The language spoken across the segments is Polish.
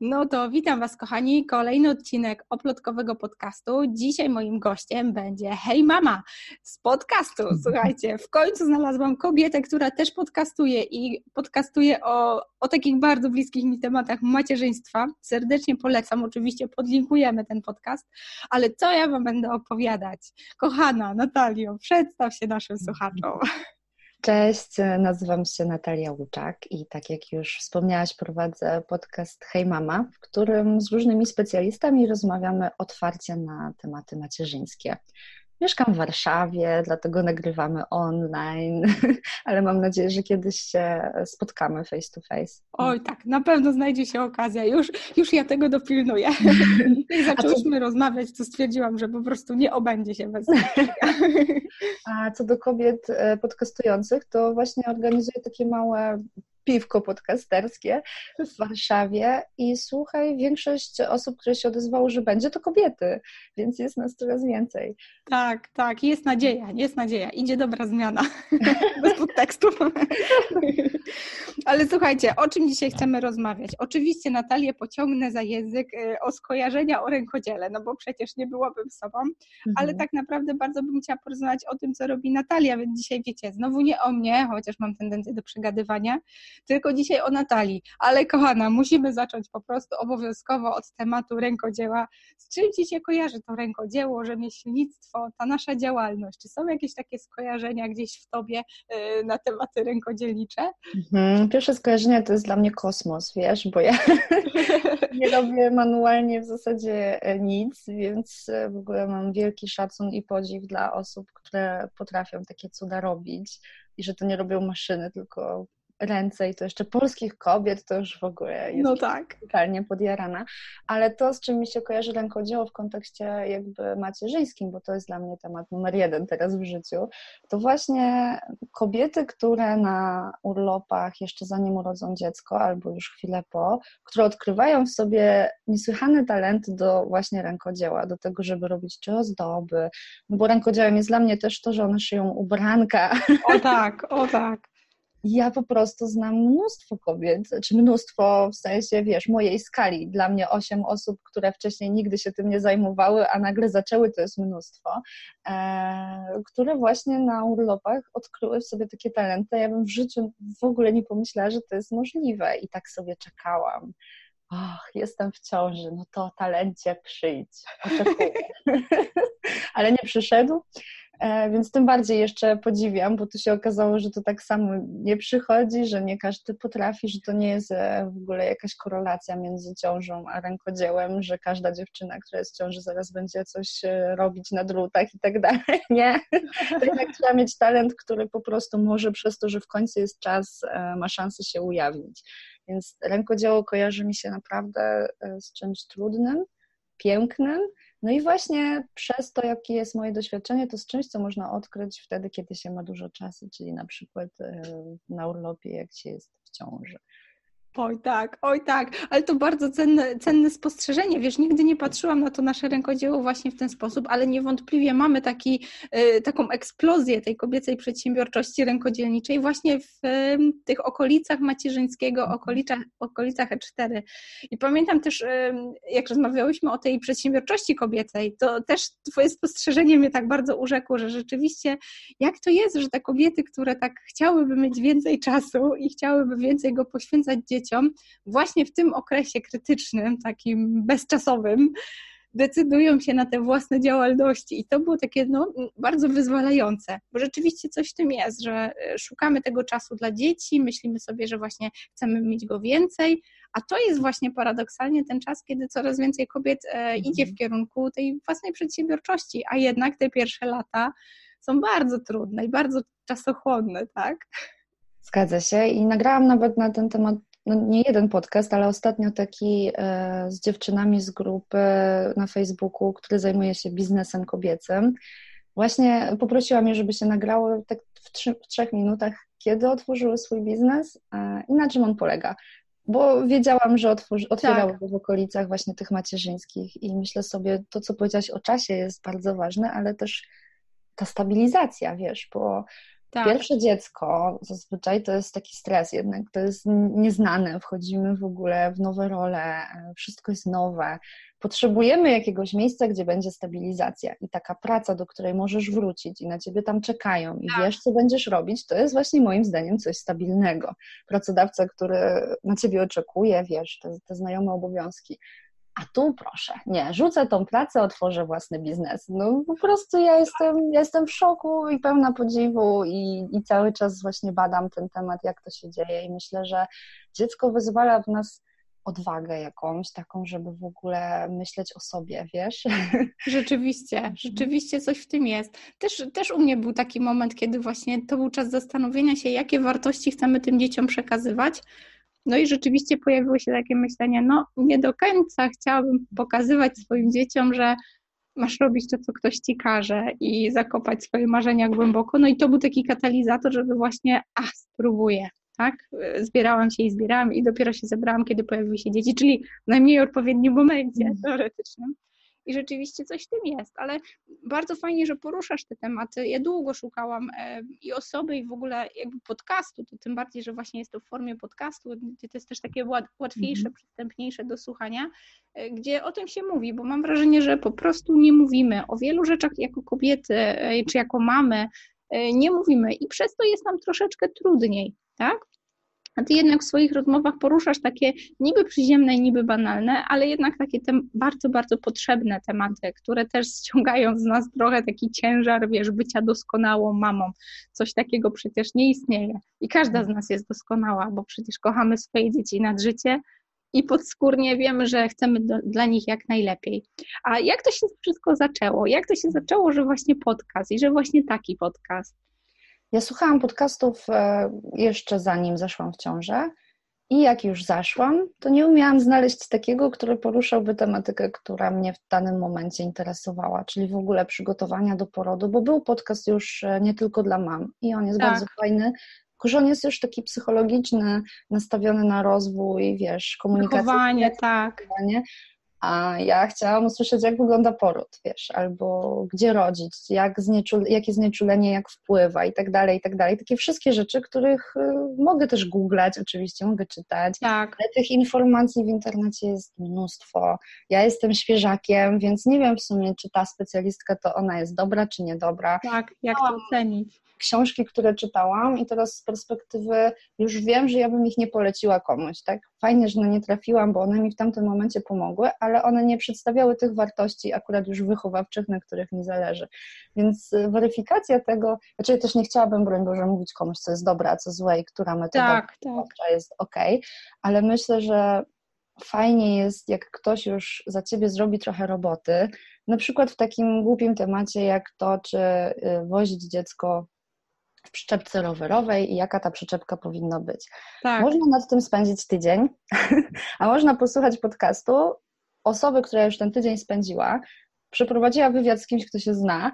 No to witam Was, kochani. Kolejny odcinek oplotkowego podcastu. Dzisiaj moim gościem będzie Hej Mama z podcastu. Słuchajcie, w końcu znalazłam kobietę, która też podcastuje i podcastuje o, o takich bardzo bliskich mi tematach macierzyństwa. Serdecznie polecam, oczywiście podlinkujemy ten podcast, ale co ja Wam będę opowiadać? Kochana Natalio, przedstaw się naszym słuchaczom. Cześć, nazywam się Natalia Łuczak i tak jak już wspomniałaś, prowadzę podcast Hej Mama, w którym z różnymi specjalistami rozmawiamy otwarcie na tematy macierzyńskie. Mieszkam w Warszawie, dlatego nagrywamy online, ale mam nadzieję, że kiedyś się spotkamy face to face. Oj, tak, na pewno znajdzie się okazja. Już, już ja tego dopilnuję. Co... rozmawiać, to stwierdziłam, że po prostu nie obędzie się bez A co do kobiet e, podcastujących, to właśnie organizuję takie małe piwko podcasterskie w Warszawie i słuchaj, większość osób, które się odezwało, że będzie, to kobiety, więc jest nas coraz więcej. Tak, tak, jest nadzieja, jest nadzieja, idzie dobra zmiana, bez podtekstów. Ale słuchajcie, o czym dzisiaj chcemy rozmawiać? Oczywiście Natalię pociągnę za język y, o skojarzenia o rękodziele, no bo przecież nie byłabym sobą, mhm. ale tak naprawdę bardzo bym chciała porozmawiać o tym, co robi Natalia, więc dzisiaj wiecie, znowu nie o mnie, chociaż mam tendencję do przegadywania, tylko dzisiaj o Natalii. Ale kochana, musimy zacząć po prostu obowiązkowo od tematu rękodzieła. Z czym Ci się kojarzy to rękodzieło, rzemieślnictwo, ta nasza działalność? Czy są jakieś takie skojarzenia gdzieś w Tobie y, na tematy rękodzielnicze? Mhm. Pierwsze skojarzenie to jest dla mnie kosmos, wiesz, bo ja nie robię manualnie w zasadzie e, nic, więc e, w ogóle mam wielki szacun i podziw dla osób, które potrafią takie cuda robić i że to nie robią maszyny, tylko ręce i to jeszcze polskich kobiet, to już w ogóle jest no tak. totalnie podjarana. Ale to, z czym mi się kojarzy rękodzieło w kontekście jakby macierzyńskim, bo to jest dla mnie temat numer jeden teraz w życiu, to właśnie kobiety, które na urlopach jeszcze zanim urodzą dziecko albo już chwilę po, które odkrywają w sobie niesłychany talent do właśnie rękodzieła, do tego, żeby robić czy ozdoby, no bo rękodziełem jest dla mnie też to, że one szyją ubranka. O tak, o tak ja po prostu znam mnóstwo kobiet, czy mnóstwo w sensie, wiesz, mojej skali. Dla mnie osiem osób, które wcześniej nigdy się tym nie zajmowały, a nagle zaczęły, to jest mnóstwo, e, które właśnie na urlopach odkryły w sobie takie talenty. Ja bym w życiu w ogóle nie pomyślała, że to jest możliwe i tak sobie czekałam. Och, jestem w ciąży, no to talencie przyjdź, oczekuję. Ale nie przyszedł. E, więc tym bardziej jeszcze podziwiam, bo tu się okazało, że to tak samo nie przychodzi, że nie każdy potrafi, że to nie jest e, w ogóle jakaś korelacja między ciążą a rękodziełem, że każda dziewczyna, która jest w ciąży, zaraz będzie coś e, robić na drutach i tak dalej. Nie. Jednak trzeba mieć talent, który po prostu może przez to, że w końcu jest czas, ma szansę się ujawnić. Więc rękodzieło kojarzy mi się naprawdę z czymś trudnym, pięknym, no i właśnie przez to, jakie jest moje doświadczenie, to z czymś, co można odkryć wtedy, kiedy się ma dużo czasu, czyli na przykład e, na urlopie, jak się jest w ciąży. Oj tak, oj tak, ale to bardzo cenne, cenne spostrzeżenie. Wiesz, nigdy nie patrzyłam na to nasze rękodzieło właśnie w ten sposób, ale niewątpliwie mamy taki, y, taką eksplozję tej kobiecej przedsiębiorczości rękodzielniczej właśnie w tych okolicach macierzyńskiego, mhm. okolicach, okolicach E4. I pamiętam też, jak rozmawiałyśmy o tej przedsiębiorczości kobiecej, to też Twoje spostrzeżenie mnie tak bardzo urzekło, że rzeczywiście jak to jest, że te kobiety, które tak chciałyby mieć więcej czasu i chciałyby więcej go poświęcać dzieciom, dzieciom właśnie w tym okresie krytycznym, takim bezczasowym, decydują się na te własne działalności. I to było takie no, bardzo wyzwalające, bo rzeczywiście coś w tym jest, że e, szukamy tego czasu dla dzieci, myślimy sobie, że właśnie chcemy mieć go więcej, a to jest właśnie paradoksalnie ten czas, kiedy coraz więcej kobiet e, mhm. idzie w kierunku tej własnej przedsiębiorczości, a jednak te pierwsze lata są bardzo trudne i bardzo czasochłonne, tak? Zgadza się i nagrałam nawet na ten temat no nie jeden podcast, ale ostatnio taki e, z dziewczynami z grupy na Facebooku, który zajmuje się biznesem kobiecym. Właśnie poprosiłam je, żeby się nagrały tak w, trzy, w trzech minutach, kiedy otworzyły swój biznes e, i na czym on polega. Bo wiedziałam, że otworzy, otwierały tak. w okolicach właśnie tych macierzyńskich i myślę sobie, to co powiedziałaś o czasie jest bardzo ważne, ale też ta stabilizacja, wiesz, bo Tak. Pierwsze dziecko zazwyczaj to jest taki stres jednak, to jest nieznane, wchodzimy w ogóle w nowe role, wszystko jest nowe. Potrzebujemy jakiegoś miejsca, gdzie będzie stabilizacja i taka praca, do której możesz wrócić i na ciebie tam czekają i tak. wiesz, co będziesz robić, to jest właśnie moim zdaniem coś stabilnego. Pracodawca, który na ciebie oczekuje, wiesz, te, te znajome obowiązki. A tu proszę, nie, rzucę tą pracę, otworzę własny biznes. No po prostu ja jestem, ja jestem w szoku i pełna podziwu i, i cały czas właśnie badam ten temat, jak to się dzieje i myślę, że dziecko wyzwala w nas odwagę jakąś, taką, żeby w ogóle myśleć o sobie, wiesz? Rzeczywiście, rzeczywiście coś w tym jest. Też, też u mnie był taki moment, kiedy właśnie to był czas zastanowienia się, jakie wartości chcemy tym dzieciom przekazywać, no i rzeczywiście pojawiło się takie myślenie, no nie do końca chciałabym pokazywać swoim dzieciom, że masz robić to, co ktoś ci każe i zakopać swoje marzenia głęboko. No i to był taki katalizator, żeby właśnie, a spróbuję, tak? Zbierałam się i zbierałam i dopiero się zebrałam, kiedy pojawiły się dzieci, czyli w najmniej odpowiednim momencie mm. teoretycznym i rzeczywiście coś w tym jest, ale bardzo fajnie, że poruszasz te tematy. Ja długo szukałam e, i osoby, i w ogóle jakby podcastu, to tym bardziej, że właśnie jest to w formie podcastu, gdzie to jest też takie łatwiejsze, mm -hmm. przystępniejsze do słuchania, e, gdzie o tym się mówi, bo mam wrażenie, że po prostu nie mówimy o wielu rzeczach jako kobiety, e, czy jako mamy, nie mówimy i przez to jest nam troszeczkę trudniej, tak? A ty jednak w swoich rozmowach poruszasz takie niby przyziemne niby banalne, ale jednak takie te bardzo, bardzo potrzebne tematy, które też ściągają z nas trochę taki ciężar, wiesz, bycia doskonałą mamą. Coś takiego przecież nie istnieje. I każda z nas jest doskonała, bo przecież kochamy swoje dzieci nad życie i podskórnie wiemy, że chcemy do, dla nich jak najlepiej. A jak to się wszystko zaczęło? Jak to się zaczęło, że właśnie podcast i że właśnie taki podcast? Ja słuchałam podcastów e, jeszcze zanim zaszłam w ciążę i jak już zaszłam, to nie umiałam znaleźć takiego, który poruszałby tematykę, która mnie w danym momencie interesowała, czyli w ogóle przygotowania do porodu, bo był podcast już e, nie tylko dla mam i on jest tak. bardzo fajny, tylko że on jest już taki psychologiczny, nastawiony na rozwój, wiesz, komunikację. Wychowanie, tak a ja chciałam usłyszeć, jak wygląda poród, wiesz, albo gdzie rodzić, jak znieczul- jakie znieczulenie, jak wpływa i tak dalej, i tak dalej. Takie wszystkie rzeczy, których y, mogę też googlać, oczywiście, mogę czytać. Tak. Ale tych informacji w internecie jest mnóstwo. Ja jestem świeżakiem, więc nie wiem w sumie, czy ta specjalistka to ona jest dobra, czy niedobra. Tak, jak to ocenić? książki, które czytałam i teraz z perspektywy już wiem, że ja bym ich nie poleciła komuś, tak? Fajnie, że na nie trafiłam, bo one mi w tamtym momencie pomogły, ale one nie przedstawiały tych wartości akurat już wychowawczych, na których mi zależy. Więc y, weryfikacja tego, znaczy też nie chciałabym, broń Boże, mówić komuś, co jest dobre, a co złe i która metoda tak, tak. jest ok, ale myślę, że fajnie jest, jak ktoś już za ciebie zrobi trochę roboty, na przykład w takim głupim temacie jak to, czy y, wozić dziecko w przyczepce rowerowej i jaka ta przyczepka powinna być. Tak. Można nad tym spędzić tydzień, a można posłuchać podcastu osoby, która już ten tydzień spędziła, przeprowadziła wywiad z kimś, kto się zna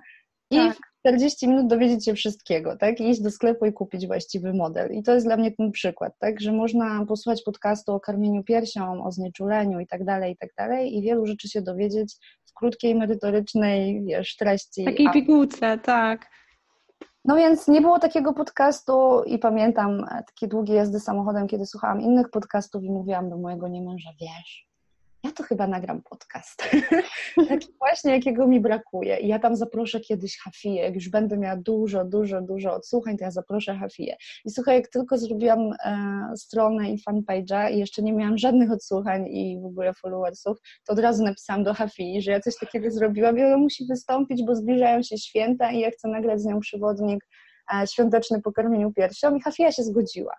i tak. w 40 minut dowiedzieć się wszystkiego, tak? I iść do sklepu i kupić właściwy model. I to jest dla mnie ten przykład, tak? Że można posłuchać podcastu o karmieniu piersią, o znieczuleniu i tak dalej, i tak dalej i wielu rzeczy się dowiedzieć w krótkiej, merytorycznej, wiesz, treści. Takiej pigułce, tak. No więc nie było takiego podcastu i pamiętam takie długie jazdy samochodem, kiedy słuchałam innych podcastów i mówiłam do mojego niemęża, wiesz, to chyba nagram podcast. Taki właśnie, jakiego mi brakuje. I ja tam zaproszę kiedyś Hafiję. Jak już będę miała dużo, dużo, dużo odsłuchań, to ja zaproszę Hafiję. I słuchaj, jak tylko zrobiłam e, stronę i fanpage'a i jeszcze nie miałam żadnych odsłuchań i w ogóle followersów, to od razu napisałam do Hafii, że ja coś takiego zrobiłam i ona musi wystąpić, bo zbliżają się święta i ja chcę nagrać z nią przewodnik e, świąteczny po karmieniu piersią i Hafia się zgodziła.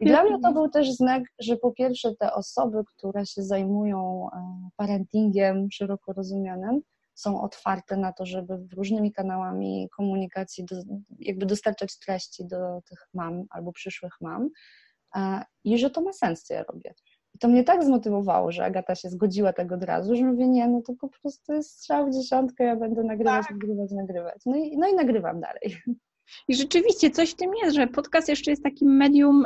I dla mnie to był też znak, że po pierwsze te osoby, które się zajmują e, parentingiem szeroko rozumianym, są otwarte na to, żeby różnymi kanałami komunikacji do, jakby dostarczać treści do tych mam albo przyszłych mam e, i że to ma sens, co ja robię. I to mnie tak zmotywowało, że Agata się zgodziła tego od razu, że mówię, nie, no to po prostu jest strzał w dziesiątkę, ja będę nagrywać, tak. nagrywać, nagrywać. No i, no i nagrywam dalej. I rzeczywiście coś w tym jest, że podcast jeszcze jest takim medium,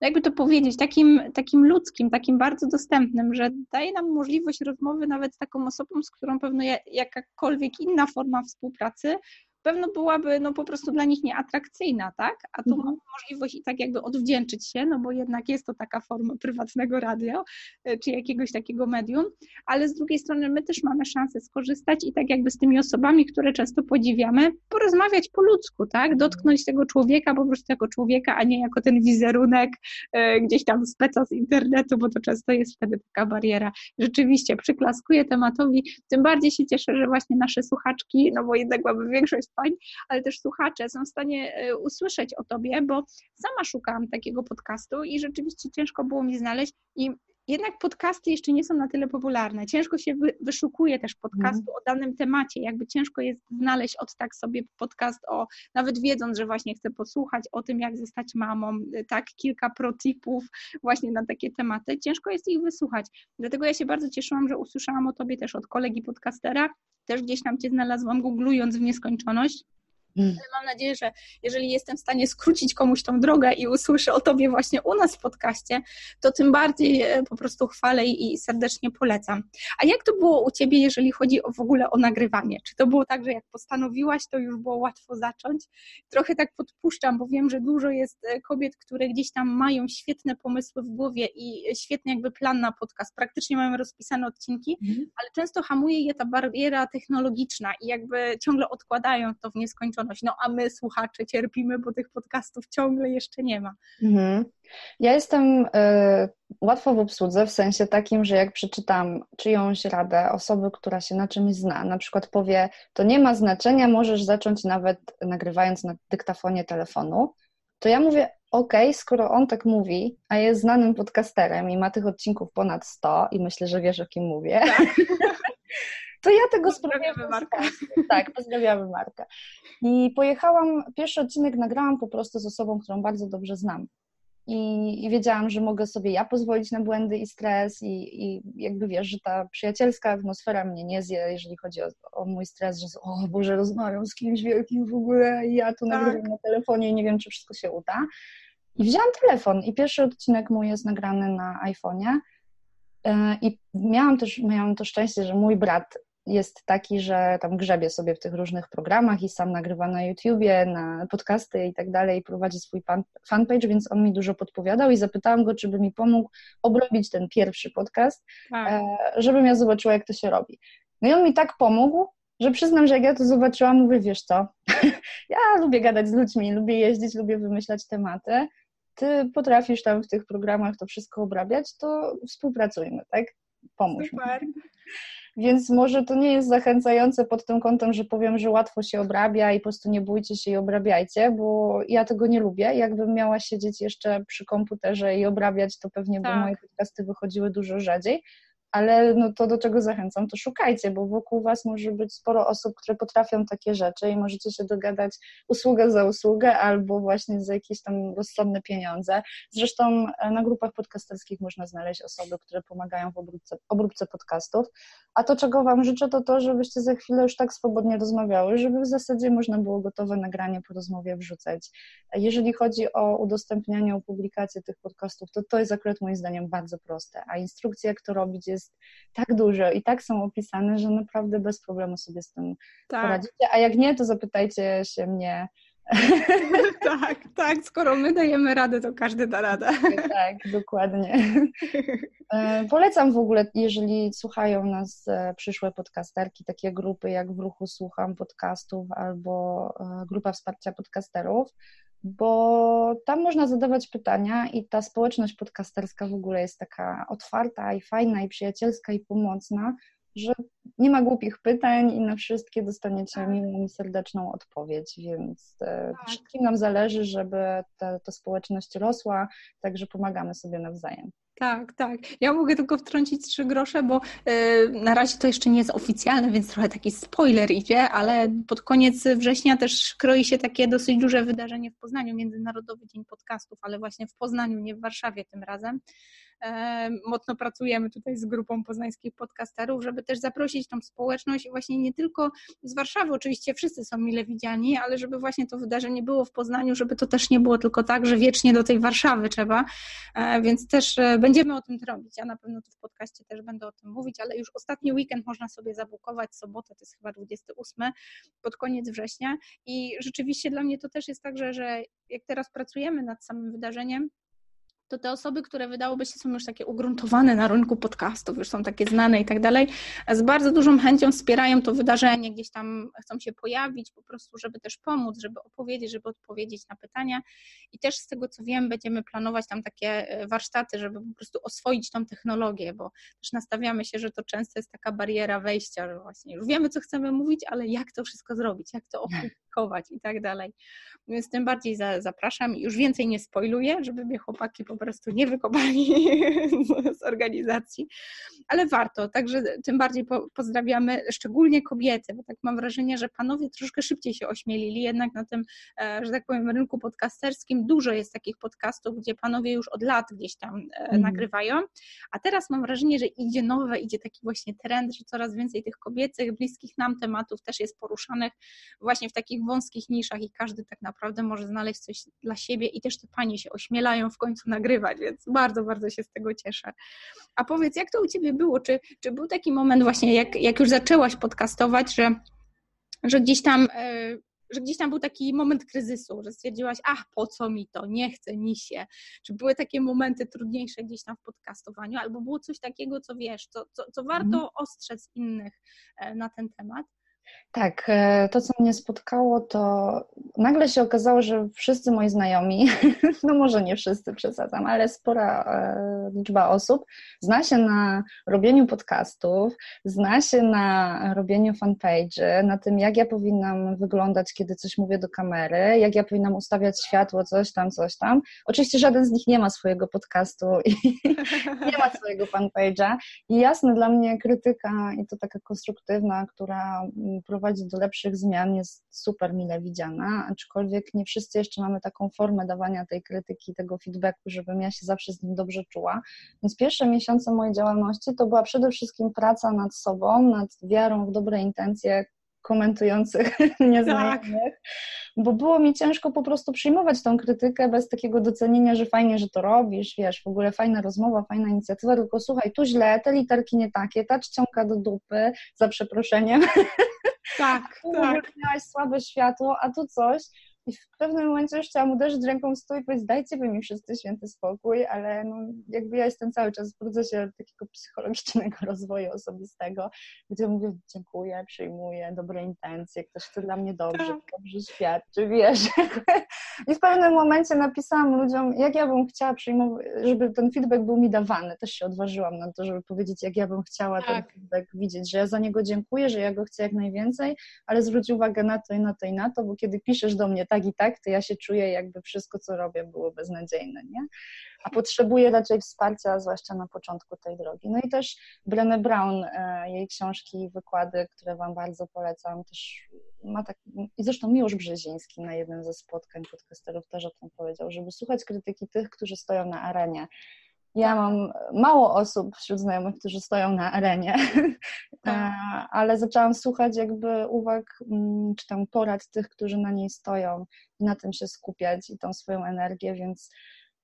jakby to powiedzieć, takim, takim ludzkim, takim bardzo dostępnym, że daje nam możliwość rozmowy nawet z taką osobą, z którą pewno jakakolwiek inna forma współpracy pewno byłaby no po prostu dla nich nieatrakcyjna, tak? A tu mhm. mamy możliwość i tak jakby odwdzięczyć się, no bo jednak jest to taka forma prywatnego radio, e, czy jakiegoś takiego medium, ale z drugiej strony my też mamy szansę skorzystać i tak jakby z tymi osobami, które często podziwiamy, porozmawiać po ludzku, tak? Mhm. Dotknąć tego człowieka po prostu jako człowieka, a nie jako ten wizerunek e, gdzieś tam speca z internetu, bo to często jest wtedy taka bariera. Rzeczywiście przyklaskuję tematowi, tym bardziej się cieszę, że właśnie nasze słuchaczki, no bo jednak mamy większość pań, ale też słuchacze są w stanie e, usłyszeć o tobie, bo sama szukałam takiego podcastu i rzeczywiście ciężko było mi znaleźć i jednak podcasty jeszcze nie są na tyle popularne. Ciężko się wy, wyszukuje też podcastu mm. o danym temacie, jakby ciężko jest znaleźć od tak sobie podcast o, nawet wiedząc, że właśnie chcę posłuchać o tym, jak zostać mamą, tak, kilka protipów właśnie na takie tematy, ciężko jest ich wysłuchać. Dlatego ja się bardzo cieszyłam, że usłyszałam o tobie też od kolegi podcastera, też gdzieś tam cię znalazłam googlując w nieskończoność mam nadzieję, że jeżeli jestem w stanie skrócić komuś tą drogę i usłyszę o Tobie właśnie u nas w podcaście, to tym bardziej e, po prostu chwalę i serdecznie polecam. A jak to było u Ciebie, jeżeli chodzi o, w ogóle o nagrywanie? Czy to było tak, że jak postanowiłaś, to już było łatwo zacząć? Trochę tak podpuszczam, bo wiem, że dużo jest e, kobiet, które gdzieś tam mają świetne pomysły w głowie i świetny jakby plan na podcast. Praktycznie mają rozpisane odcinki, mhm. ale często hamuje je ta bariera technologiczna i jakby ciągle odkładają to w nieskończoność no a my, słuchacze, cierpimy, bo tych podcastów ciągle jeszcze nie ma. Mhm. Ja jestem y, łatwo w obsłudze, w sensie takim, że jak przeczytam czyjąś radę osoby, która się na czymś zna, na przykład powie, to nie ma znaczenia, możesz zacząć nawet nagrywając na dyktafonie telefonu, to ja mówię, ok, skoro on tak mówi, a jest znanym podcasterem i ma tych odcinków ponad 100 i myślę, że wiesz, o kim mówię, tak. to ja tego Pozdrawiamy Marka. Tak, pozdrawiamy Marka. I pojechałam, pierwszy odcinek nagrałam po prostu z osobą, którą bardzo dobrze znam. I, i wiedziałam, że mogę sobie ja pozwolić na błędy i stres i, i jakby wiesz, że ta przyjacielska atmosfera mnie nie zje, jeżeli chodzi o, o mój stres, że o Boże, rozmawiam z kimś wielkim w ogóle i ja tu tak. nagrywam na telefonie i nie wiem, czy wszystko się uda. I wzięłam telefon i pierwszy odcinek mój jest nagrany na iPhone'ie e, i miałam też, miałam to szczęście, że mój brat jest taki, że tam grzebie sobie w tych różnych programach i sam nagrywa na YouTubie, na podcasty i tak dalej, prowadzi swój fan, fanpage, więc on mi dużo podpowiadał i zapytałam go, czy by mi pomógł obrobić ten pierwszy podcast, tak. E, żebym ja zobaczyła, jak to się robi. No i on mi tak pomógł, że przyznam, że jak ja to zobaczyłam, mówię, wiesz co, ja lubię gadać z ludźmi, lubię jeździć, lubię wymyślać tematy, ty potrafisz tam w tych programach to wszystko obrabiać, to współpracujmy, tak? Pomóż Super. mi. Więc może to nie jest zachęcające pod tym kątem, że powiem, że łatwo się obrabia i po prostu nie bójcie się i obrabiajcie, bo ja tego nie lubię. Jakbym miała siedzieć jeszcze przy komputerze i obrabiać, to pewnie tak. by moje podcasty wychodziły dużo rzadziej ale no to do czego zachęcam, to szukajcie, bo wokół Was może być sporo osób, które potrafią takie rzeczy i możecie się dogadać usługę za usługę albo właśnie za jakieś tam rozsądne pieniądze. Zresztą e, na grupach podcasterskich można znaleźć osoby, które pomagają w obróbce, obróbce podcastów, a to czego Wam życzę to to, żebyście za chwilę już tak swobodnie rozmawiały, żeby w zasadzie można było gotowe nagranie po rozmowie wrzucać. Jeżeli chodzi o udostępnianie, o publikację tych podcastów, to to jest akurat moim zdaniem bardzo proste, a instrukcja jak to robić jest jest tak dużo i tak są opisane, że naprawdę bez problemu sobie z tym tak. poradzicie. A jak nie, to zapytajcie się mnie. tak, tak, skoro my dajemy radę, to każdy da radę. tak, dokładnie. E, polecam w ogóle, jeżeli słuchają nas e, przyszłe podcasterki, takie grupy jak w ruchu Słucham Podcastów albo e, Grupa Wsparcia Podcasterów, bo tam można zadawać pytania i ta społeczność podcasterska w ogóle jest taka otwarta i fajna i przyjacielska i pomocna, że nie ma głupich pytań i na wszystkie dostaniecie tak. miłą i serdeczną odpowiedź, więc e, tak. wszystkim nam zależy, żeby ta, ta społeczność rosła, także pomagamy sobie nawzajem. Tak, tak. Ja mogę tylko wtrącić trzy grosze, bo yy, na razie to jeszcze nie jest oficjalne, więc trochę taki spoiler idzie, ale pod koniec września też kroi się takie dosyć duże wydarzenie w Poznaniu, Międzynarodowy Dzień Podcastów, ale właśnie w Poznaniu, nie w Warszawie tym razem. Mocno pracujemy tutaj z grupą poznańskich podcasterów, żeby też zaprosić tą społeczność właśnie nie tylko z Warszawy, oczywiście wszyscy są mile widziani, ale żeby właśnie to wydarzenie było w Poznaniu, żeby to też nie było tylko tak, że wiecznie do tej Warszawy trzeba, e, więc też e, będziemy o tym robić. Ja na pewno tu w podcaście też będę o tym mówić, ale już ostatni weekend można sobie zabukować, sobotę to jest chyba 28, pod koniec września i rzeczywiście dla mnie to też jest tak, że, że jak teraz pracujemy nad samym wydarzeniem, to te osoby, które wydałoby się są już takie ugruntowane na rynku podcastów, już są takie znane i tak dalej, z bardzo dużą chęcią wspierają to wydarzenie, gdzieś tam chcą się pojawić po prostu, żeby też pomóc, żeby opowiedzieć, żeby odpowiedzieć na pytania. I też z tego co wiem będziemy planować tam takie e, warsztaty, żeby po prostu oswoić tą technologię, bo też nastawiamy się, że to często jest taka bariera wejścia, że właśnie już wiemy co chcemy mówić, ale jak to wszystko zrobić, jak to i tak dalej. Więc tym bardziej zapraszam i już więcej nie spoiluję, żeby mnie chłopaki po prostu nie wykopali z organizacji, ale warto, także tym bardziej pozdrawiamy szczególnie kobiety, bo tak mam wrażenie, że panowie troszkę szybciej się ośmielili, jednak na tym, e, że tak powiem, rynku podcasterskim dużo jest takich podcastów, gdzie panowie już od lat gdzieś tam mm. nagrywają, a teraz mam wrażenie, że idzie nowe, idzie taki właśnie trend, że coraz więcej tych kobiecych, bliskich nam tematów też jest poruszanych właśnie w takich wąskich niszach i każdy tak naprawdę może znaleźć coś dla siebie i też te panie się ośmielają w końcu nagrywać, więc bardzo, bardzo się z tego cieszę. A powiedz, jak to u Ciebie było? Czy, czy był taki moment właśnie, jak, jak już zaczęłaś podcastować, że, że gdzieś tam e, że gdzieś tam był taki moment kryzysu, że stwierdziłaś, ach, po co mi to, nie chcę mi się. Czy były takie momenty trudniejsze gdzieś tam w podcastowaniu, albo było coś takiego, co wiesz, co, co, co warto mhm. ostrzec innych e, na ten temat? Tak, e, to co mnie spotkało, to nagle się okazało, że wszyscy moi znajomi, no może nie wszyscy przesadzam, ale spora e, liczba osób zna się na robieniu podcastów, zna się na robieniu fanpage, na tym, jak ja powinnam wyglądać, kiedy coś mówię do kamery, jak ja powinnam ustawiać światło, coś tam, coś tam. Oczywiście żaden z nich nie ma swojego podcastu i nie ma swojego fanpage'a. I jasne, dla mnie krytyka i to taka konstruktywna, która prowadzi do lepszych zmian, jest super mile widziana, aczkolwiek nie wszyscy jeszcze mamy taką formę dawania tej krytyki, tego feedbacku, żebym ja się zawsze z nim dobrze czuła. Więc pierwsze miesiące mojej działalności to była przede wszystkim praca nad sobą, nad wiarą w dobre intencje komentujących nieznajomych, tak. bo było mi ciężko po prostu przyjmować tą krytykę bez takiego docenienia, że fajnie, że to robisz, wiesz, w ogóle fajna rozmowa, fajna inicjatywa, tylko słuchaj, tu źle, te literki nie takie, ta czcionka do dupy, za przeproszeniem. Tak, tak. Miałaś słabe światło, a tu coś, i w pewnym momencie już chciałam uderzyć ręką w stół i powiedzieć, dajcie wy mi wszyscy święty spokój, ale no, jakby ja jestem cały czas w procesie takiego psychologicznego rozwoju osobistego, gdzie mówię, dziękuję, przyjmuję, dobre intencje, ktoś chce dla mnie dobrze, tak. dobrze świadczy, wiesz. I w pewnym momencie napisałam ludziom, jak ja bym chciała przyjmować, żeby ten feedback był mi dawany. Też się odważyłam na to, żeby powiedzieć, jak ja bym chciała tak. ten feedback widzieć, że ja za niego dziękuję, że ja go chcę jak najwięcej, ale zwróć uwagę na to i na to i na to, bo kiedy piszesz do mnie tak, i tak, to ja się czuję, jakby wszystko, co robię, było beznadziejne, nie? A potrzebuję raczej wsparcia, zwłaszcza na początku tej drogi. No i też Brené Brown, e, jej książki i wykłady, które Wam bardzo polecam, też ma tak, i zresztą Miłosz Brzeziński na jednym ze spotkań podcasterów też o tym powiedział, żeby słuchać krytyki tych, którzy stoją na arenie, ja mam mało osób wśród znajomych, którzy stoją na arenie, tak. e, ale zaczęłam słuchać jakby uwag mm, czy tam porad tych, którzy na niej stoją i na tym się skupiać i tą swoją energię, więc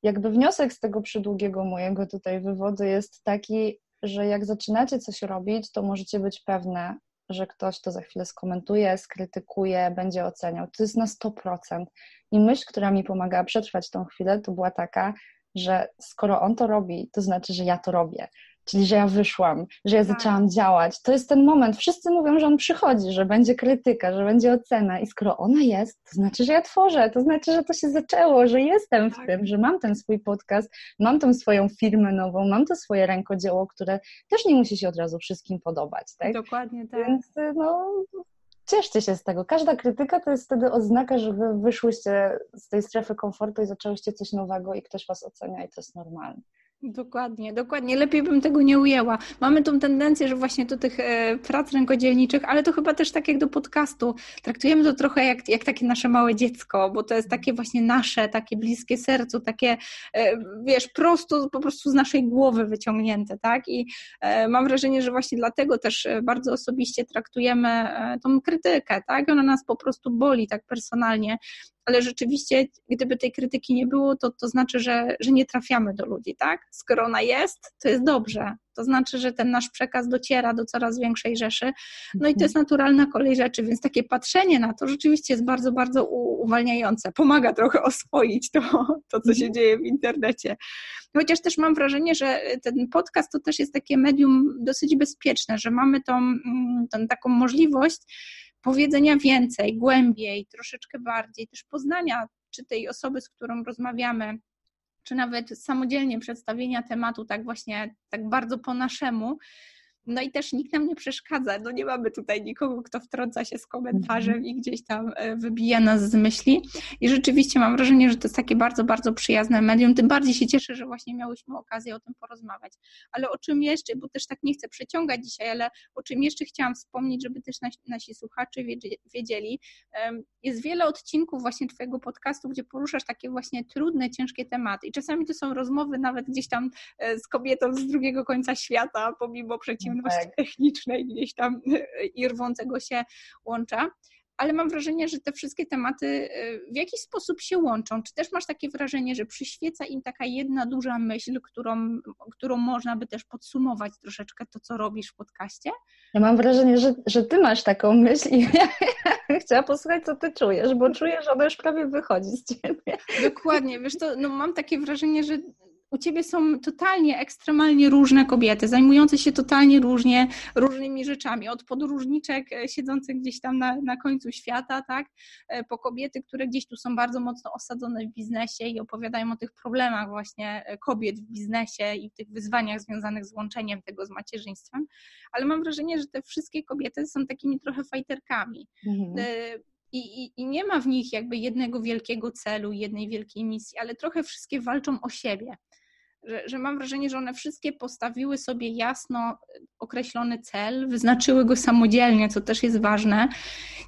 jakby wniosek z tego przydługiego mojego tutaj wywodu jest taki, że jak zaczynacie coś robić, to możecie być pewne, że ktoś to za chwilę skomentuje, skrytykuje, będzie oceniał. To jest na 100%. I myśl, która mi pomagała przetrwać tą chwilę, to była taka, że skoro on to robi, to znaczy, że ja to robię. Czyli, że ja wyszłam, że ja tak. zaczęłam działać. To jest ten moment. Wszyscy mówią, że on przychodzi, że będzie krytyka, że będzie ocena. I skoro ona jest, to znaczy, że ja tworzę, to znaczy, że to się zaczęło, że jestem w tak. tym, że mam ten swój podcast, mam tą swoją firmę nową, mam to swoje rękodzieło, które też nie musi się od razu wszystkim podobać. Tak? Dokładnie tak. Więc no, cieszcie się z tego. Każda krytyka to jest wtedy oznaka, że wy wyszłyście z tej strefy komfortu i zaczęłyście coś nowego i ktoś was ocenia i to jest normalne. Dokładnie, dokładnie. Lepiej bym tego nie ujęła. Mamy tą tendencję, że właśnie do tych e, prac rękodzielniczych, ale to chyba też tak jak do podcastu. Traktujemy to trochę jak, jak takie nasze małe dziecko, bo to jest takie właśnie nasze, takie bliskie sercu, takie, e, wiesz, prosto po prostu z naszej głowy wyciągnięte, tak? I e, mam wrażenie, że właśnie dlatego też bardzo osobiście traktujemy tą krytykę, tak? Ona nas po prostu boli tak personalnie ale rzeczywiście, gdyby tej krytyki nie było, to, to znaczy, że, że nie trafiamy do ludzi, tak? Skoro ona jest, to jest dobrze. To znaczy, że ten nasz przekaz dociera do coraz większej rzeszy. No i to jest naturalna kolej rzeczy, więc takie patrzenie na to rzeczywiście jest bardzo, bardzo uwalniające. Pomaga trochę oswoić to, to co się mhm. dzieje w internecie. Chociaż też mam wrażenie, że ten podcast to też jest takie medium dosyć bezpieczne, że mamy tą, mm, tą taką możliwość, powiedzenia więcej, głębiej, troszeczkę bardziej, też poznania czy tej osoby, z którą rozmawiamy, czy nawet samodzielnie przedstawienia tematu tak właśnie, tak bardzo po naszemu, no i też nikt nam nie przeszkadza. No nie mamy tutaj nikogo, kto wtrąca się z komentarzem mhm. i gdzieś tam e, wybija nas z myśli. I rzeczywiście mam wrażenie, że to jest takie bardzo, bardzo przyjazne medium. Tym bardziej się cieszę, że właśnie miałyśmy okazję o tym porozmawiać. Ale o czym jeszcze, bo też tak nie chcę przeciągać dzisiaj, ale o czym jeszcze chciałam wspomnieć, żeby też nasi, nasi słuchacze wiedzieli. Jest wiele odcinków właśnie Twojego podcastu, gdzie poruszasz takie właśnie trudne, ciężkie tematy. I czasami to są rozmowy nawet gdzieś tam e, z kobietą z drugiego końca świata, pomimo przeciwności ciemności tak. technicznej gdzieś tam i rwącego się łącza. Ale mam wrażenie, że te wszystkie tematy y, w jakiś sposób się łączą. Czy też masz takie wrażenie, że przyświeca im taka jedna duża myśl, którą, którą można by też podsumować troszeczkę to, co robisz w podcaście? Ja mam wrażenie, że, że ty masz taką myśl i ja, ja chciałam posłuchać, co ty czujesz, bo czuję, że ona już prawie wychodzi z ciebie. Dokładnie, wiesz, to no, mam takie wrażenie, że u ciebie są totalnie, ekstremalnie różne kobiety, zajmujące się totalnie różnie, różnymi rzeczami, od podróżniczek e, siedzących gdzieś tam na, na końcu świata, tak, e, po kobiety, które gdzieś tu są bardzo mocno osadzone w biznesie i opowiadają o tych problemach właśnie e, kobiet w biznesie i tych wyzwaniach związanych z łączeniem tego z macierzyństwem, ale mam wrażenie, że te wszystkie kobiety są takimi trochę fajterkami. Mhm. I, i, I, nie ma w nich jakby jednego wielkiego celu, jednej wielkiej misji, ale trochę wszystkie walczą o siebie że, że mam wrażenie, że one wszystkie postawiły sobie jasno określony cel, wyznaczyły go samodzielnie, co też jest ważne.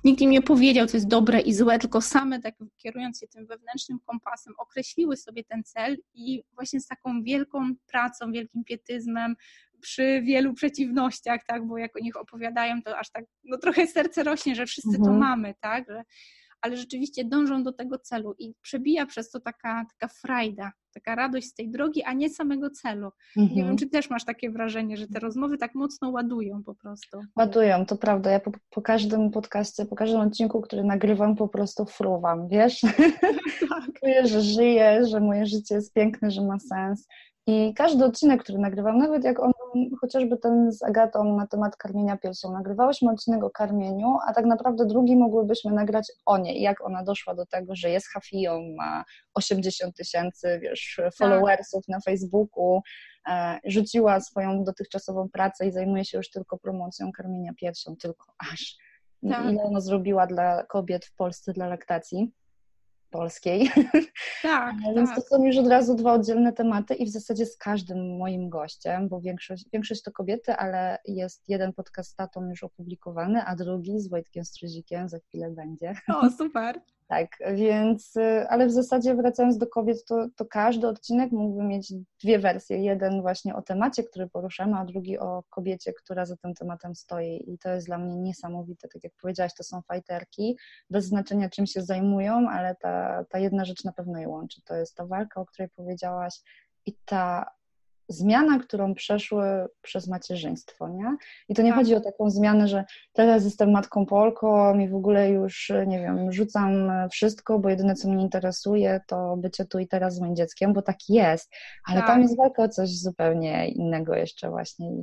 Nikt im nie powiedział, co jest dobre i złe, tylko same, tak kierując się tym wewnętrznym kompasem, określiły sobie ten cel i właśnie z taką wielką pracą, wielkim pietyzmem, przy wielu przeciwnościach, tak, bo jak o nich opowiadają, to aż tak, no trochę serce rośnie, że wszyscy mhm. to mamy, tak, że, ale rzeczywiście dążą do tego celu i przebija przez to taka, taka frajda, taka radość z tej drogi, a nie samego celu. Mhm. Nie wiem, mhm. czy też masz takie wrażenie, że te rozmowy tak mocno ładują po prostu. Ładują, to prawda. Ja po, po każdym podcaście, po każdym odcinku, który nagrywam, po prostu fruwam, wiesz? tak. Czuję, że żyję, że moje życie jest piękne, że ma sens. I każdy odcinek, który nagrywam, nawet jak on był chociażby ten z Agatą na temat karmienia piersią, nagrywałyśmy odcinek o karmieniu, a tak naprawdę drugi mogłybyśmy nagrać o niej, jak ona doszła do tego, że jest hafiją, ma 80 tysięcy, wiesz, followersów tak. na Facebooku, e, rzuciła swoją dotychczasową pracę i zajmuje się już tylko promocją karmienia piersią, tylko aż. Tak. Ile ona zrobiła dla kobiet w Polsce dla laktacji polskiej. Tak, Więc tak. to są już od razu dwa oddzielne tematy i w zasadzie z każdym moim gościem, bo większość, większość to kobiety, ale jest jeden podcast z tatą już opublikowany, a drugi z Wojtkiem Struzikiem za chwilę będzie. O, super. Tak, więc, y, ale w zasadzie wracając do kobiet, to, to każdy odcinek mógłby mieć dwie wersje. Jeden właśnie o temacie, który poruszamy, a drugi o kobiecie, która za tym tematem stoi. I to jest dla mnie niesamowite. Tak jak powiedziałaś, to są fajterki, bez znaczenia czym się zajmują, ale ta, ta jedna rzecz na pewno je łączy. To jest ta walka, o której powiedziałaś i ta zmiana, którą przeszły przez macierzyństwo, nie? I to nie tak. chodzi o taką zmianę, że teraz jestem matką Polką i w ogóle już, nie wiem, rzucam wszystko, bo jedyne, co mnie interesuje, to bycie tu i teraz z moim dzieckiem, bo tak jest, ale tak. tam jest walka o coś zupełnie innego jeszcze właśnie i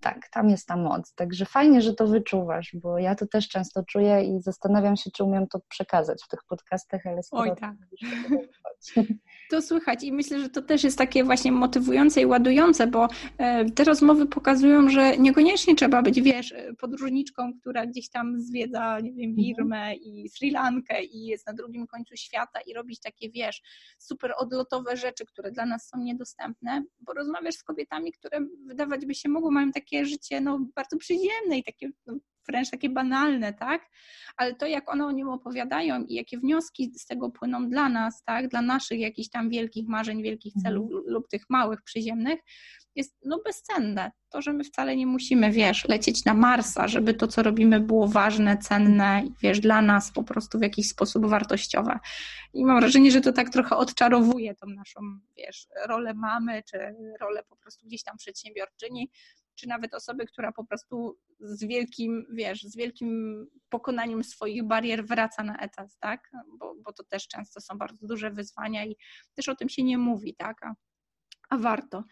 tak, tam jest ta moc, także fajnie, że to wyczuwasz, bo ja to też często czuję i zastanawiam się, czy umiem to przekazać w tych podcastach, ale skoro... Oj tak. To słychać i myślę, że to też jest takie właśnie motywujące i ładujące, bo e, te rozmowy pokazują, że niekoniecznie trzeba być, wiesz, podróżniczką, która gdzieś tam zwiedza, nie wiem, mhm. Birmę i Sri Lankę i jest na drugim końcu świata i robić takie, wiesz, super odlotowe rzeczy, które dla nas są niedostępne, bo rozmawiasz z kobietami, które wydawać by się mogło, mają takie życie no, bardzo przyziemne i takie no, wręcz takie banalne, tak? Ale to, jak one o nim opowiadają i jakie wnioski z tego płyną dla nas, tak? Dla naszych jakichś tam wielkich marzeń, wielkich mhm. celów lub tych małych, przyziemnych, jest no bezcenne. To, że my wcale nie musimy, wiesz, lecieć na Marsa, żeby to, co robimy, było ważne, cenne i wiesz, dla nas po prostu w jakiś sposób wartościowe. I mam wrażenie, że to tak trochę odczarowuje tą naszą, wiesz, rolę mamy, czy rolę po prostu gdzieś tam przedsiębiorczyni, czy nawet osoby, która po prostu z wielkim, wiesz, z wielkim pokonaniem swoich barier wraca na etat, tak? Bo, bo to też często są bardzo duże wyzwania i też o tym się nie mówi, tak? A, a warto.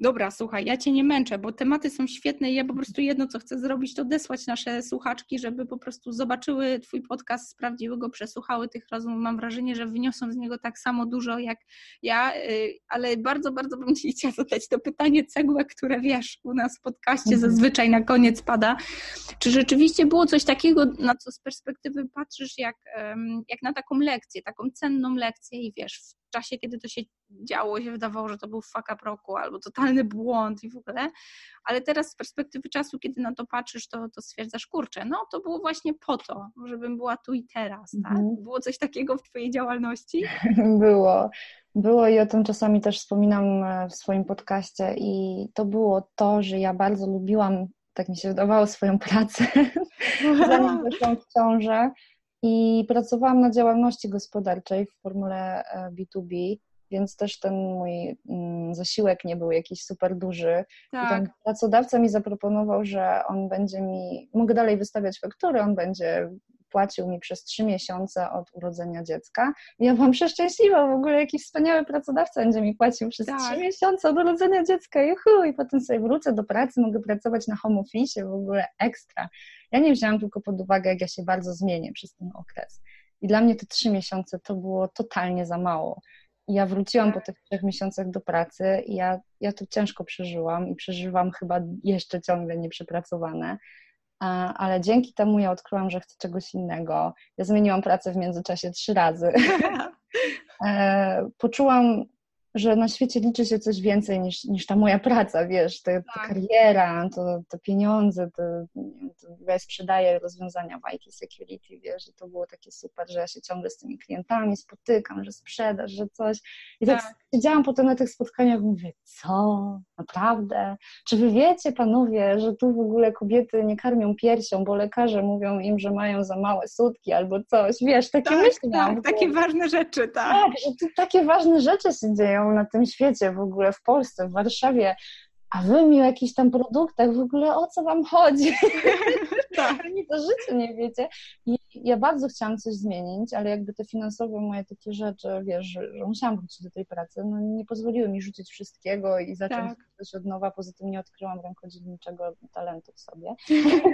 Dobra, słuchaj, ja Cię nie męczę, bo tematy są świetne i ja po prostu jedno, co chcę zrobić, to desłać nasze słuchaczki, żeby po prostu zobaczyły Twój podcast, sprawdziły go, przesłuchały tych rozmów. Mam wrażenie, że wyniosą z niego tak samo dużo jak ja, y, ale bardzo, bardzo bym Ci chciała zadać to pytanie cegłę, które wiesz, u nas w podcaście mhm. zazwyczaj na koniec pada. Czy rzeczywiście było coś takiego, na co z perspektywy patrzysz, jak, jak na taką lekcję, taką cenną lekcję i wiesz, w czasie, kiedy to się działo, się wydawało, że to był fuck up roku albo totalny błąd i w ogóle, ale teraz z perspektywy czasu, kiedy na to patrzysz, to, to stwierdzasz, kurczę, no to było właśnie po to, żebym była tu i teraz, tak? Mhm. Było coś takiego w Twojej działalności? Było. Było i o tym czasami też wspominam e, w swoim podcaście i to było to, że ja bardzo lubiłam, tak mi się wydawało, swoją pracę, zanim weszłam w ciążę i pracowałam na działalności gospodarczej w formule B2B, e, więc też ten mój mm, zasiłek nie był jakiś super duży. Tak. Pracodawca mi zaproponował, że on będzie mi, mogę dalej wystawiać faktury, on będzie płacił mi przez trzy miesiące od urodzenia dziecka. I ja byłam przeszczęśliwa, w ogóle jakiś wspaniały pracodawca będzie mi płacił przez trzy tak. miesiące od urodzenia dziecka, juhu, i potem sobie wrócę do pracy, mogę pracować na home office, w ogóle ekstra. Ja nie wzięłam tylko pod uwagę, jak ja się bardzo zmienię przez ten okres. I dla mnie te trzy miesiące to było totalnie za mało. I ja wróciłam po tych trzech miesiącach do pracy i ja, ja to ciężko przeżyłam i przeżywam chyba jeszcze ciągle nieprzepracowane, ale dzięki temu ja odkryłam, że chcę czegoś innego. Ja zmieniłam pracę w międzyczasie trzy razy. E, poczułam że na świecie liczy się coś więcej niż, niż ta moja praca, wiesz, ta, ta kariera, to, to pieniądze, to, to ja sprzedaję rozwiązania w IT security, wiesz, że to było takie super, że ja się ciągle z tymi klientami spotykam, że sprzedaż, że coś. I tak, tak siedziałam potem na tych spotkaniach i mówię, co? Naprawdę? Czy wy wiecie, panowie, że tu w ogóle kobiety nie karmią piersią, bo lekarze mówią im, że mają za małe sutki albo coś, wiesz, takie tak, myśli. Tak, takie ważne rzeczy, tak. Tak, że tu takie ważne rzeczy się dzieją na tym świecie, w ogóle w Polsce, w Warszawie, a wy mi o jakichś tam produktach, w ogóle o co wam chodzi? tak. Ani to życie nie wiecie. I ja bardzo chciałam coś zmienić, ale jakby te finansowe moje takie rzeczy, wiesz, że, że musiałam wrócić do tej pracy, no nie pozwoliły mi rzucić wszystkiego i zacząć tak. coś od nowa, poza tym nie odkryłam rękodzielniczego talentu w sobie.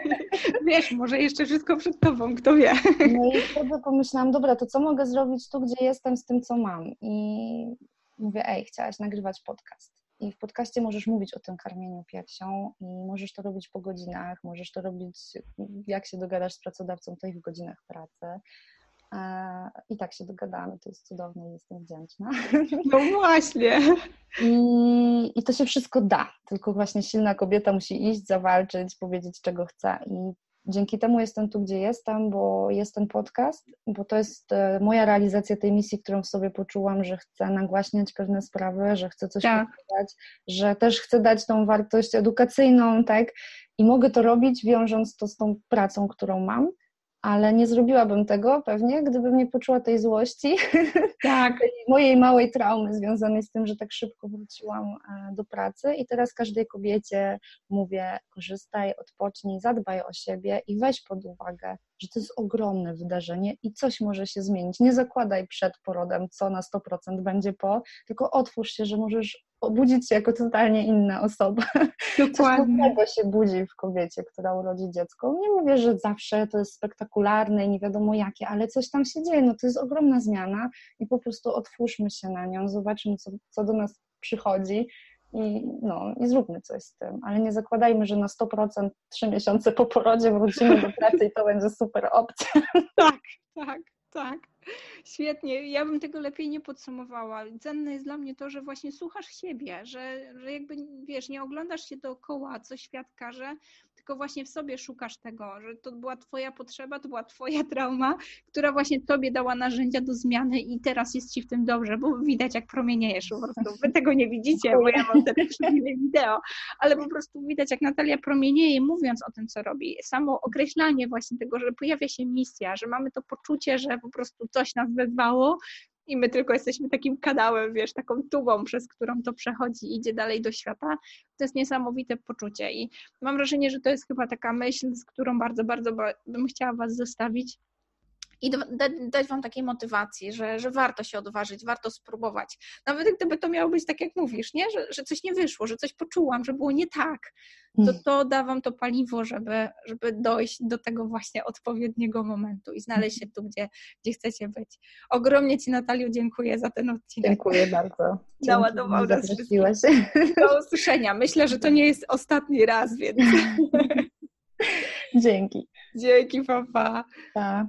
wiesz, może jeszcze wszystko przed tobą, kto wie. no i wtedy pomyślałam, dobra, to co mogę zrobić tu, gdzie jestem z tym, co mam? I mówię, ej, chciałaś nagrywać podcast. I w podcaście możesz mówić o tym karmieniu piersią i możesz to robić po godzinach, możesz to robić, jak się dogadasz z pracodawcą, to i w godzinach pracy. I tak się dogadamy, to jest cudowne i jestem wdzięczna. No właśnie. I, I to się wszystko da, tylko właśnie silna kobieta musi iść, zawalczyć, powiedzieć, czego chce. I dzięki temu jestem tu, gdzie jestem, bo jest ten podcast, bo to jest e, moja realizacja tej misji, którą w sobie poczułam, że chcę nagłaśniać pewne sprawy, że chcę coś tak. pokazać, że też chcę dać tą wartość edukacyjną, tak? I mogę to robić, wiążąc to z tą pracą, którą mam ale nie zrobiłabym tego pewnie, gdybym nie poczuła tej złości, tak. mojej małej traumy związanej z tym, że tak szybko wróciłam e, do pracy i teraz każdej kobiecie mówię, korzystaj, odpocznij, zadbaj o siebie i weź pod uwagę, że to jest ogromne wydarzenie i coś może się zmienić. Nie zakładaj przed porodem, co na 100% będzie po, tylko otwórz się, że możesz obudzić się jako totalnie inna osoba. Dokładnie. Coś się budzi w kobiecie, która urodzi dziecko. Nie mówię, że zawsze to jest spektakularne i nie wiadomo jakie, ale coś tam się dzieje. No to jest ogromna zmiana i po prostu otwórzmy się na nią, zobaczmy, co, co do nas przychodzi i, no, i zróbmy coś z tym. Ale nie zakładajmy, że na 100% trzy miesiące po porodzie wrócimy do pracy i to będzie super opcja. Tak, tak, tak. Świetnie, ja bym tego lepiej nie podsumowała. Cenne jest dla mnie to, że właśnie słuchasz siebie, że, że jakby wiesz, nie oglądasz się dookoła, co świat każe, tylko właśnie w sobie szukasz tego, że to była Twoja potrzeba, to była Twoja trauma, która właśnie Tobie dała narzędzia do zmiany i teraz jest Ci w tym dobrze, bo widać jak promieniejesz po prostu. Wy tego nie widzicie, bo ja mam teraz wideo, ale po prostu widać jak Natalia promienieje mówiąc o tym, co robi. Samo określanie właśnie tego, że pojawia się misja, że mamy to poczucie, że po prostu coś nas wezwało i my tylko jesteśmy takim kanałem, wiesz, taką tubą, przez którą to przechodzi i idzie dalej do świata. To jest niesamowite poczucie i mam wrażenie, że to jest chyba taka myśl, z którą bardzo, bardzo bym chciała Was zostawić i dać Wam takiej motywacji, że, że warto się odważyć, warto spróbować. Nawet gdyby to miało być tak, jak mówisz, nie? Że, że coś nie wyszło, że coś poczułam, że było nie tak, to mm. to da Wam to paliwo, żeby, żeby dojść do tego właśnie odpowiedniego momentu i znaleźć się tu, gdzie, gdzie chcecie być. Ogromnie Ci, Nataliu, dziękuję za ten odcinek. Dziękuję bardzo. Naładował nas Do usłyszenia. Myślę, że to nie jest ostatni raz, więc... Dzięki. Dzięki, papa. Pa.